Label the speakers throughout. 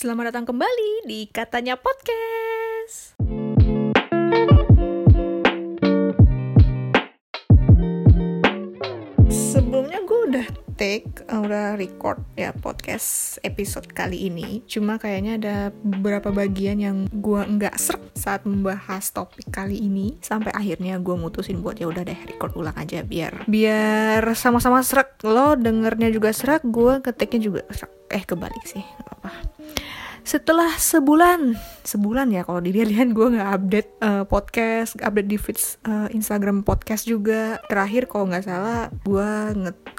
Speaker 1: Selamat datang kembali di Katanya Podcast. Sebelumnya gue udah take, uh, udah record ya podcast episode kali ini. Cuma kayaknya ada beberapa bagian yang gue nggak serak saat membahas topik kali ini. Sampai akhirnya gue mutusin buat ya udah deh record ulang aja biar biar sama-sama serak. Lo dengernya juga serak, gue ketiknya juga serak. Eh kebalik sih, nggak apa-apa setelah sebulan sebulan ya kalau dilihat-lihat gue nggak update uh, podcast update di feeds uh, Instagram podcast juga. Terakhir kalau nggak salah gue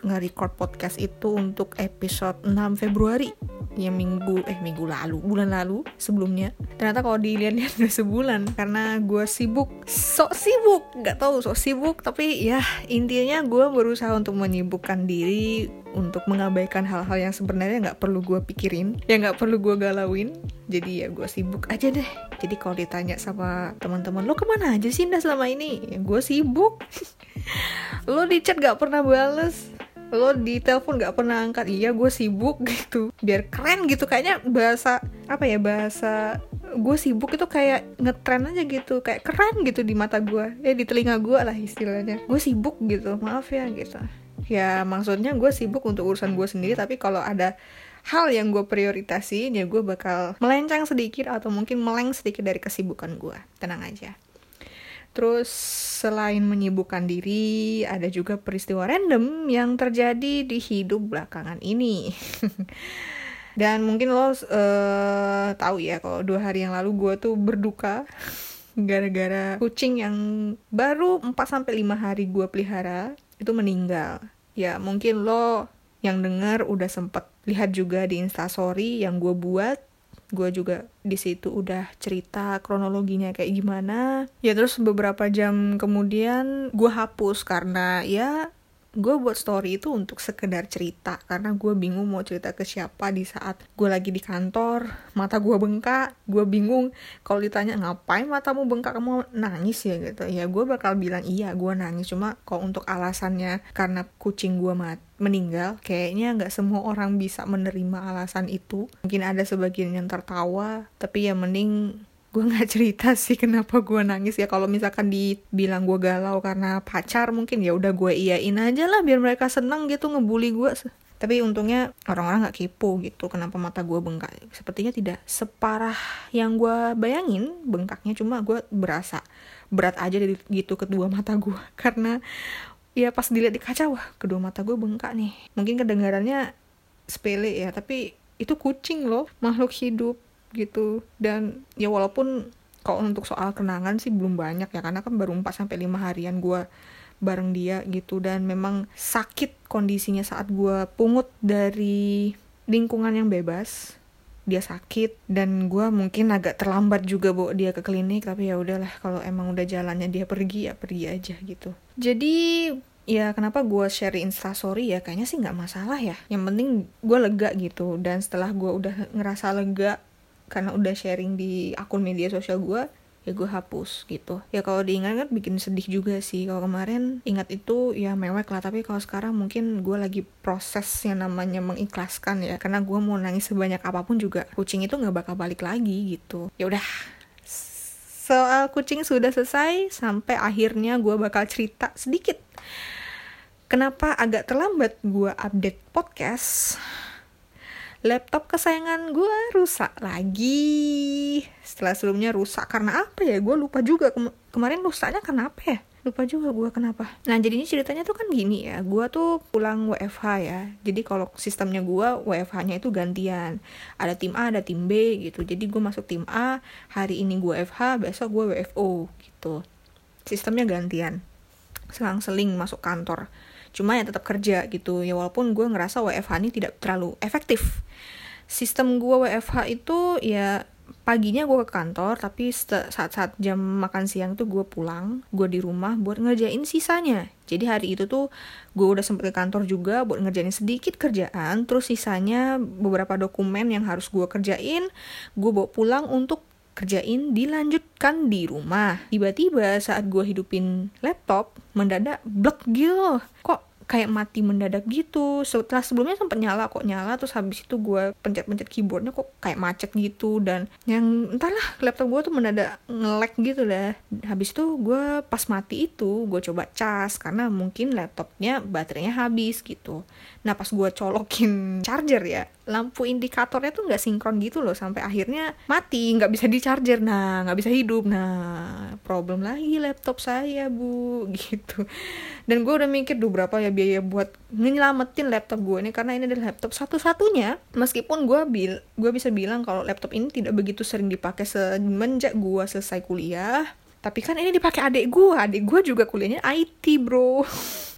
Speaker 1: nge-record podcast itu untuk episode 6 Februari yang minggu eh minggu lalu bulan lalu sebelumnya. Ternyata kalau dilihat-lihat udah sebulan karena gue sibuk. Sok sibuk nggak tahu sok sibuk tapi ya intinya gue berusaha untuk menyibukkan diri untuk mengabaikan hal-hal yang sebenarnya nggak perlu gue pikirin yang nggak perlu gue galauin. Jadi ya gue sibuk aja deh. Jadi kalau ditanya sama teman-teman lo ke mana aja sih Indah selama ini? Ya gue sibuk. Lo di chat gak pernah bales lo di telepon gak pernah angkat. Iya gue sibuk gitu. Biar keren gitu. Kayaknya bahasa apa ya bahasa gue sibuk itu kayak ngetren aja gitu. Kayak keren gitu di mata gue ya di telinga gue lah istilahnya. Gue sibuk gitu. Maaf ya gitu. Ya maksudnya gue sibuk untuk urusan gue sendiri. Tapi kalau ada hal yang gue prioritasi ya gue bakal melencang sedikit atau mungkin meleng sedikit dari kesibukan gue tenang aja Terus selain menyibukkan diri, ada juga peristiwa random yang terjadi di hidup belakangan ini. Dan mungkin lo uh, tahu ya kalau dua hari yang lalu gue tuh berduka gara-gara kucing yang baru 4 sampai 5 hari gue pelihara itu meninggal ya mungkin lo yang denger udah sempet lihat juga di instastory yang gue buat gue juga di situ udah cerita kronologinya kayak gimana. Ya terus beberapa jam kemudian gue hapus karena ya gue buat story itu untuk sekedar cerita. Karena gue bingung mau cerita ke siapa di saat gue lagi di kantor mata gue bengkak gue bingung kalau ditanya ngapain matamu bengkak? Kamu nangis ya? Gitu. Ya gue bakal bilang iya gue nangis. Cuma kalau untuk alasannya karena kucing gue mati meninggal kayaknya nggak semua orang bisa menerima alasan itu. Mungkin ada sebagian yang tertawa tapi ya mending gue nggak cerita sih kenapa gue nangis ya. Kalau misalkan dibilang gue galau karena pacar mungkin ya udah gue iyain aja lah biar mereka seneng gitu ngebully gue tapi untungnya orang-orang nggak kepo gitu kenapa mata gue bengkak. Sepertinya tidak separah yang gue bayangin bengkaknya cuma gue berasa berat aja gitu kedua mata gue karena ya pas dilihat di kaca wah kedua mata gue bengkak nih. Mungkin kedengarannya sepele ya tapi itu kucing loh makhluk hidup gitu. Dan ya walaupun kalau untuk soal kenangan sih belum banyak ya karena kan baru 4 sampai 5 harian gue bareng dia gitu. Dan memang sakit kondisinya saat gue pungut dari lingkungan yang bebas dia sakit dan gue mungkin agak terlambat juga bawa dia ke klinik tapi ya udahlah kalau emang udah jalannya dia pergi ya pergi aja gitu jadi ya kenapa gue share instastory ya? Kayaknya sih nggak masalah ya. Yang penting gue lega gitu. Dan setelah gue udah ngerasa lega karena udah sharing di akun media sosial gue ya gue hapus gitu. Ya kalau diingat kan bikin sedih juga sih. Kalau kemarin ingat itu ya mewek lah. Tapi kalau sekarang mungkin gue lagi proses yang namanya mengikhlaskan ya. Karena gue mau nangis sebanyak apa pun juga kucing itu nggak bakal balik lagi gitu. Ya udah soal kucing sudah selesai sampai akhirnya gue bakal cerita sedikit. Kenapa agak terlambat gue update podcast? Laptop kesayangan gue rusak lagi. Setelah sebelumnya rusak karena apa ya? Gue lupa juga Kem kemarin rusaknya karena apa ya lupa juga gue kenapa. Nah jadi ini ceritanya tuh kan gini ya. Gue tuh pulang WFH ya. Jadi kalau sistemnya gue WFH nya itu gantian. Ada tim A ada tim B gitu. Jadi gue masuk tim A hari ini gue FH besok gue WFO gitu. Sistemnya gantian. Selang-seling masuk kantor. Cuma ya tetap kerja gitu. Ya walaupun gue ngerasa WFH ini tidak terlalu efektif sistem gue WFH itu ya paginya gue ke kantor tapi saat-saat jam makan siang tuh gue pulang gue di rumah buat ngerjain sisanya. Jadi hari itu tuh gue udah sempet ke kantor juga buat ngerjain sedikit kerjaan terus sisanya beberapa dokumen yang harus gue kerjain gue bawa pulang untuk kerjain dilanjutkan di rumah. Tiba-tiba saat gue hidupin laptop mendadak blok gitu kok kayak mati mendadak gitu. Setelah sebelumnya sempat nyala kok nyala. Terus habis itu gue pencet-pencet keyboardnya kok kayak macet gitu. Dan yang entahlah laptop gue tuh mendadak ngelek gitu lah. Habis itu gue pas mati itu gue coba cas karena mungkin laptopnya baterainya habis gitu. Nah pas gue colokin charger ya lampu indikatornya tuh nggak sinkron gitu loh sampai akhirnya mati. Nggak bisa di charger nah nggak bisa hidup. Nah problem lagi laptop saya bu. Gitu. Dan gue udah mikir duh berapa ya biaya buat nyelamatin laptop gue ini karena ini adalah laptop satu-satunya. Meskipun gue bil gue bisa bilang kalau laptop ini tidak begitu sering dipakai semenjak gue selesai kuliah. Tapi kan ini dipakai adik gue adik gue juga kuliahnya IT bro.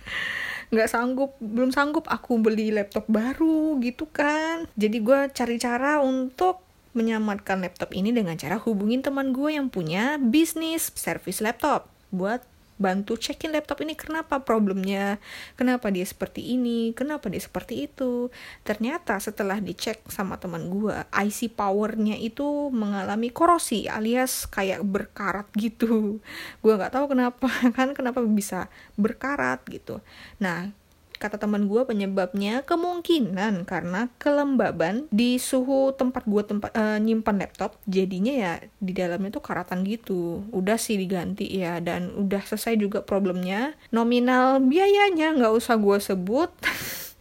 Speaker 1: Nggak sanggup belum sanggup aku beli laptop baru gitu kan. Jadi gue cari cara untuk menyamarkan laptop ini dengan cara hubungin teman gue yang punya bisnis servis laptop buat bantu cekin laptop ini kenapa problemnya, kenapa dia seperti ini, kenapa dia seperti itu. Ternyata setelah dicek sama teman gue, IC powernya itu mengalami korosi alias kayak berkarat gitu. Gue nggak tahu kenapa kan kenapa bisa berkarat gitu. Nah kata teman gue penyebabnya kemungkinan karena kelembaban di suhu tempat gue tempat uh, nyimpan laptop jadinya ya di dalamnya tuh karatan gitu. Udah sih diganti ya dan udah selesai juga problemnya. Nominal biayanya nggak usah gue sebut.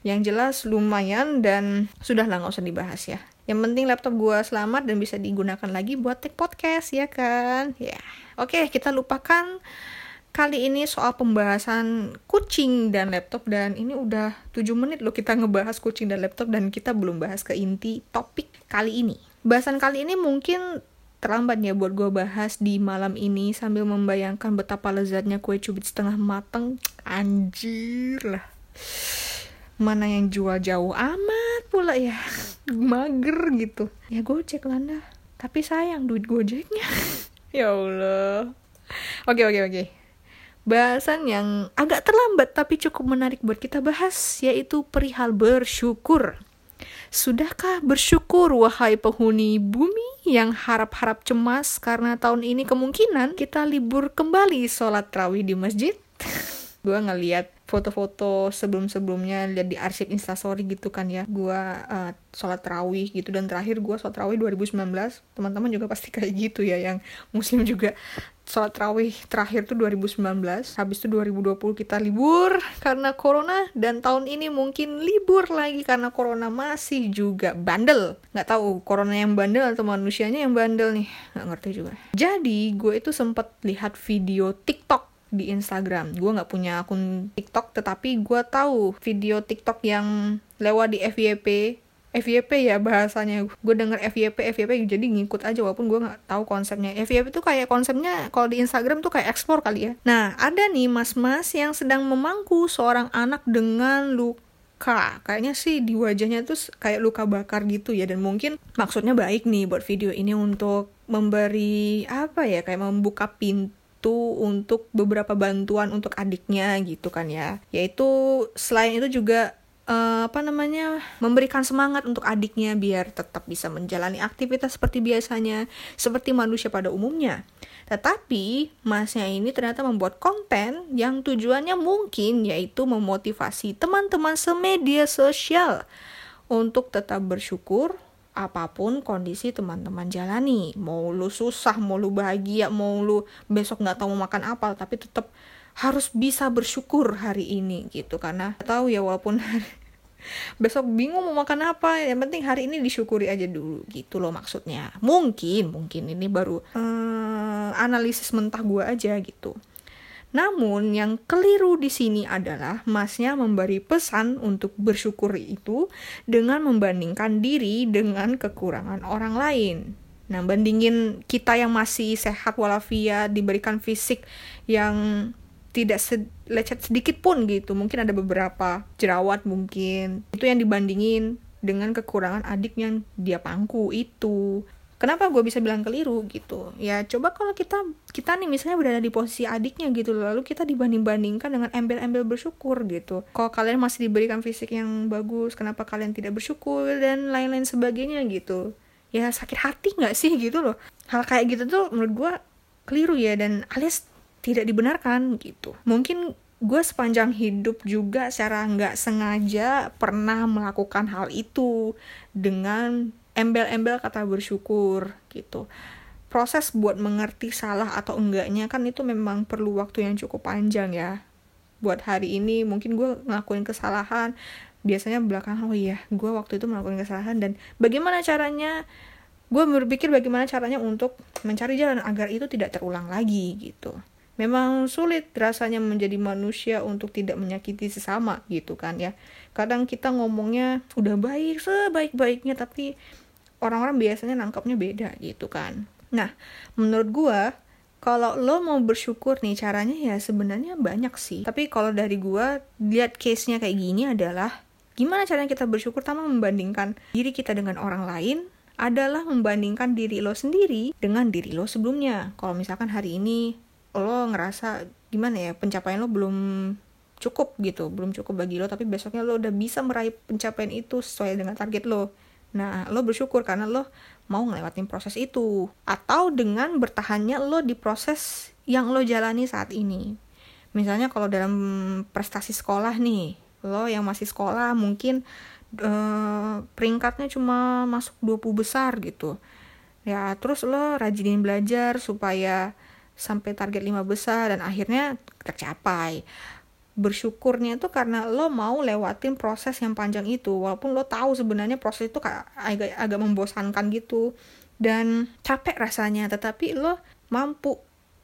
Speaker 1: Yang jelas lumayan dan sudah lah nggak usah dibahas ya. Yang penting laptop gue selamat dan bisa digunakan lagi buat take podcast ya kan? Ya. Oke kita lupakan kali ini soal pembahasan kucing dan laptop dan ini udah 7 menit loh kita ngebahas kucing dan laptop dan kita belum bahas ke inti topik kali ini. Bahasan kali ini mungkin terlambat ya buat gue bahas di malam ini sambil membayangkan betapa lezatnya kue cubit setengah mateng. Anjir lah. Mana yang jual jauh amat pula ya. Mager gitu. Ya gojek Landa. Tapi sayang duit gojeknya. ya Allah. Oke oke oke bahasan yang agak terlambat tapi cukup menarik buat kita bahas yaitu perihal bersyukur. Sudahkah bersyukur wahai penghuni bumi yang harap-harap cemas karena tahun ini kemungkinan kita libur kembali sholat terawih di masjid? gue ngeliat foto-foto sebelum-sebelumnya lihat di arsip instastory gitu kan ya. Gue uh, sholat terawih gitu. Dan terakhir gue sholat terawih 2019 teman-teman juga pasti kayak gitu ya yang muslim juga. Sholat terawih terakhir tuh 2019 habis itu 2020 kita libur karena corona. Dan tahun ini mungkin libur lagi karena corona masih juga bandel. Nggak tahu corona yang bandel atau manusianya yang bandel nih. Nggak ngerti juga. Jadi gue itu sempat lihat video TikTok di Instagram. Gue nggak punya akun TikTok, tetapi gue tahu video TikTok yang lewat di FYP. FYP ya bahasanya. Gue denger FYP, FYP jadi ngikut aja walaupun gue nggak tahu konsepnya. FYP itu kayak konsepnya kalau di Instagram tuh kayak explore kali ya. Nah, ada nih mas-mas yang sedang memangku seorang anak dengan luka kayaknya sih di wajahnya tuh kayak luka bakar gitu ya dan mungkin maksudnya baik nih buat video ini untuk memberi apa ya kayak membuka pintu itu untuk beberapa bantuan untuk adiknya gitu kan ya. Yaitu selain itu juga uh, apa namanya memberikan semangat untuk adiknya biar tetap bisa menjalani aktivitas seperti biasanya seperti manusia pada umumnya. Tetapi masnya ini ternyata membuat konten yang tujuannya mungkin yaitu memotivasi teman-teman semedia sosial untuk tetap bersyukur apa pun kondisi teman-teman jalani. Mau lu susah mau lu bahagia mau lu besok nggak tahu mau makan apa tapi tetap harus bisa bersyukur hari ini gitu. Karena tahu ya walaupun besok bingung mau makan apa yang penting hari ini disyukuri aja dulu gitu loh maksudnya. Mungkin mungkin ini baru uh, analisis mentah gue aja gitu namun yang keliru di sini adalah masnya memberi pesan untuk bersyukur itu dengan membandingkan diri dengan kekurangan orang lain. Nah, bandingin kita yang masih sehat walafiat, diberikan fisik yang tidak sed lecet sedikit pun gitu. Mungkin ada beberapa jerawat mungkin. Itu yang dibandingin dengan kekurangan adik yang dia pangku itu kenapa gue bisa bilang keliru gitu. Ya coba kalau kita kita nih misalnya berada di posisi adiknya gitu lalu kita dibanding bandingkan dengan embel-embel bersyukur gitu. Kalau kalian masih diberikan fisik yang bagus kenapa kalian tidak bersyukur dan lain-lain sebagainya gitu. Ya sakit hati nggak sih gitu loh. Hal kayak gitu tuh menurut gue keliru ya dan alias tidak dibenarkan gitu. Mungkin gue sepanjang hidup juga secara nggak sengaja pernah melakukan hal itu dengan embel-embel kata bersyukur gitu. Proses buat mengerti salah atau enggaknya kan itu memang perlu waktu yang cukup panjang ya. Buat hari ini mungkin gue ngelakuin kesalahan biasanya belakangan oh iya gue waktu itu melakukan kesalahan dan bagaimana caranya gue berpikir bagaimana caranya untuk mencari jalan agar itu tidak terulang lagi gitu. Memang sulit rasanya menjadi manusia untuk tidak menyakiti sesama gitu kan ya. Kadang kita ngomongnya udah baik sebaik-baiknya tapi orang-orang biasanya nangkapnya beda gitu kan. Nah menurut gue kalau lo mau bersyukur nih caranya ya sebenarnya banyak sih. Tapi kalau dari gue lihat case-nya kayak gini adalah gimana caranya kita bersyukur pertama membandingkan diri kita dengan orang lain adalah membandingkan diri lo sendiri dengan diri lo sebelumnya. Kalau misalkan hari ini lo ngerasa gimana ya pencapaian lo belum cukup gitu belum cukup bagi lo tapi besoknya lo udah bisa meraih pencapaian itu sesuai dengan target lo nah lo bersyukur karena lo mau ngelewatin proses itu. Atau dengan bertahannya lo di proses yang lo jalani saat ini. Misalnya kalau dalam prestasi sekolah nih lo yang masih sekolah mungkin uh, peringkatnya cuma masuk 20 besar gitu. Ya terus lo rajinin belajar supaya sampai target lima besar dan akhirnya tercapai bersyukurnya itu karena lo mau lewatin proses yang panjang itu. Walaupun lo tahu sebenarnya proses itu agak agak membosankan gitu. Dan capek rasanya tetapi lo mampu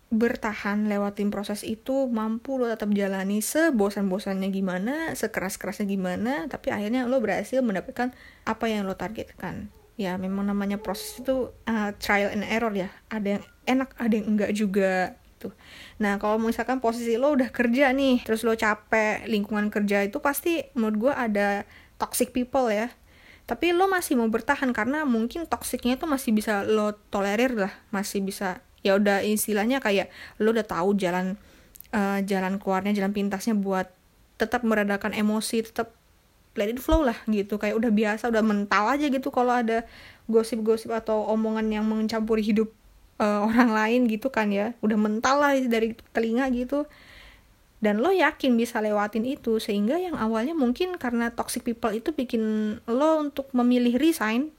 Speaker 1: bertahan lewatin proses itu mampu lo tetap jalani sebosan-bosannya gimana sekeras-kerasnya gimana tapi akhirnya lo berhasil mendapatkan apa yang lo targetkan. Ya memang namanya proses itu uh, trial and error ya. Ada yang enak ada yang enggak juga gitu. Nah kalau misalkan posisi lo udah kerja nih terus lo capek lingkungan kerja itu pasti menurut gue ada toxic people ya. Tapi lo masih mau bertahan karena mungkin toksiknya itu masih bisa lo tolerir lah masih bisa ya udah istilahnya kayak lo udah tahu jalan uh, jalan keluarnya jalan pintasnya buat tetap meredakan emosi tetap let it flow lah gitu. Kayak udah biasa udah mental aja gitu kalau ada gosip-gosip atau omongan yang mencampuri hidup uh, orang lain gitu kan ya. Udah mental lah dari telinga gitu. Dan lo yakin bisa lewatin itu. Sehingga yang awalnya mungkin karena toxic people itu bikin lo untuk memilih resign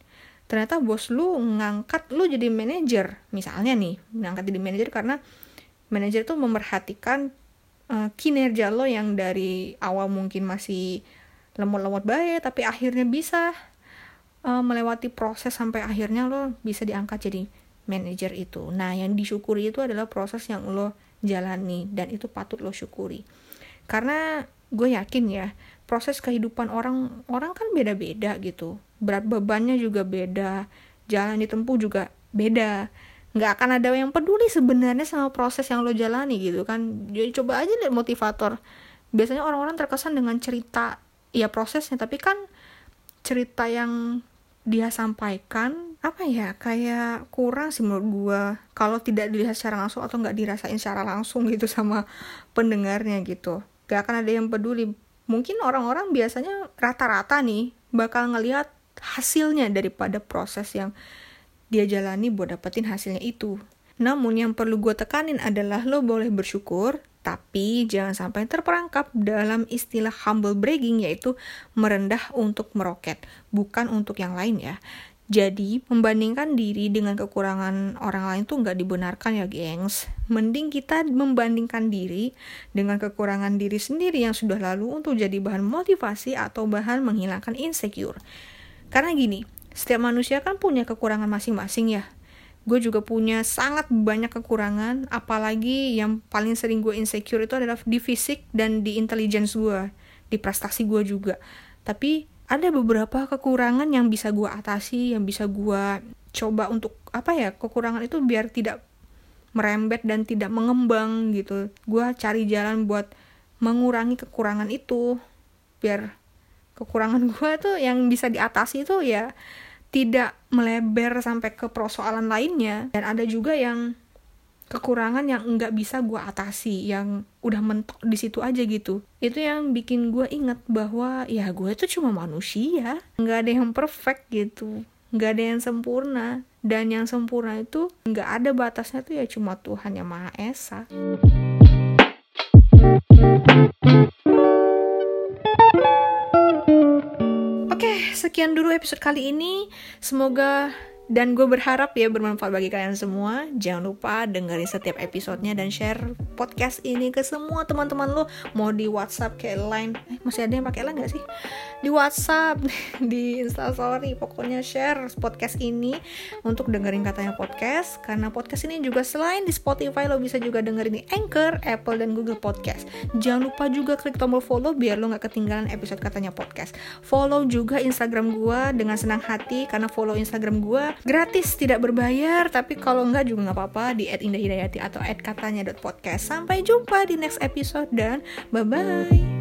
Speaker 1: ternyata bos lu ngangkat lu jadi manajer. Misalnya nih ngangkat jadi manajer karena manajer tuh memerhatikan uh, kinerja lo yang dari awal mungkin masih lemot-lemot baik tapi akhirnya bisa uh, melewati proses sampai akhirnya lo bisa diangkat jadi manajer itu. Nah yang disyukuri itu adalah proses yang lo jalani dan itu patut lo syukuri. Karena gue yakin ya proses kehidupan orang orang kan beda-beda gitu. Berat bebannya juga beda jalan ditempuh juga beda. Nggak akan ada yang peduli sebenarnya sama proses yang lo jalani gitu kan. Jadi coba aja lihat motivator. Biasanya orang-orang terkesan dengan cerita ya prosesnya. Tapi kan cerita yang dia sampaikan apa ya kayak kurang sih menurut gue kalau tidak dilihat secara langsung atau nggak dirasain secara langsung gitu sama pendengarnya gitu. Gak akan ada yang peduli. Mungkin orang-orang biasanya rata-rata nih bakal ngelihat hasilnya daripada proses yang dia jalani buat dapetin hasilnya itu. Namun yang perlu gue tekanin adalah lo boleh bersyukur tapi jangan sampai terperangkap dalam istilah humble bragging yaitu merendah untuk meroket, bukan untuk yang lain ya. Jadi, membandingkan diri dengan kekurangan orang lain tuh nggak dibenarkan ya, gengs. Mending kita membandingkan diri dengan kekurangan diri sendiri yang sudah lalu untuk jadi bahan motivasi atau bahan menghilangkan insecure. Karena gini, setiap manusia kan punya kekurangan masing-masing ya gue juga punya sangat banyak kekurangan apalagi yang paling sering gue insecure itu adalah di fisik dan di intelligence gue di prestasi gue juga tapi ada beberapa kekurangan yang bisa gue atasi yang bisa gue coba untuk apa ya kekurangan itu biar tidak merembet dan tidak mengembang gitu. Gue cari jalan buat mengurangi kekurangan itu. Biar kekurangan gue tuh yang bisa diatasi itu ya tidak melebar sampai ke persoalan lainnya. Dan ada juga yang kekurangan yang nggak bisa gue atasi yang udah mentok di situ aja gitu. Itu yang bikin gue inget bahwa ya gue itu cuma manusia. Nggak ada yang perfect gitu. Nggak ada yang sempurna. Dan yang sempurna itu nggak ada batasnya tuh ya cuma Tuhan yang Maha Esa. Oke, sekian dulu episode kali ini. Semoga dan gue berharap ya bermanfaat bagi kalian semua. Jangan lupa dengerin setiap episodenya dan share podcast ini ke semua teman-teman lo. Mau di WhatsApp kayak Line. Eh, masih ada yang pakai Line gak sih? Di WhatsApp, di Instastory. Pokoknya share podcast ini untuk dengerin katanya podcast. Karena podcast ini juga selain di Spotify lo bisa juga dengerin di Anchor, Apple, dan Google Podcast. Jangan lupa juga klik tombol follow biar lo gak ketinggalan episode katanya podcast. Follow juga Instagram gue dengan senang hati karena follow Instagram gue gratis tidak berbayar tapi kalau enggak juga nggak apa-apa di @indahhidayati atau @katanya.podcast sampai jumpa di next episode dan bye bye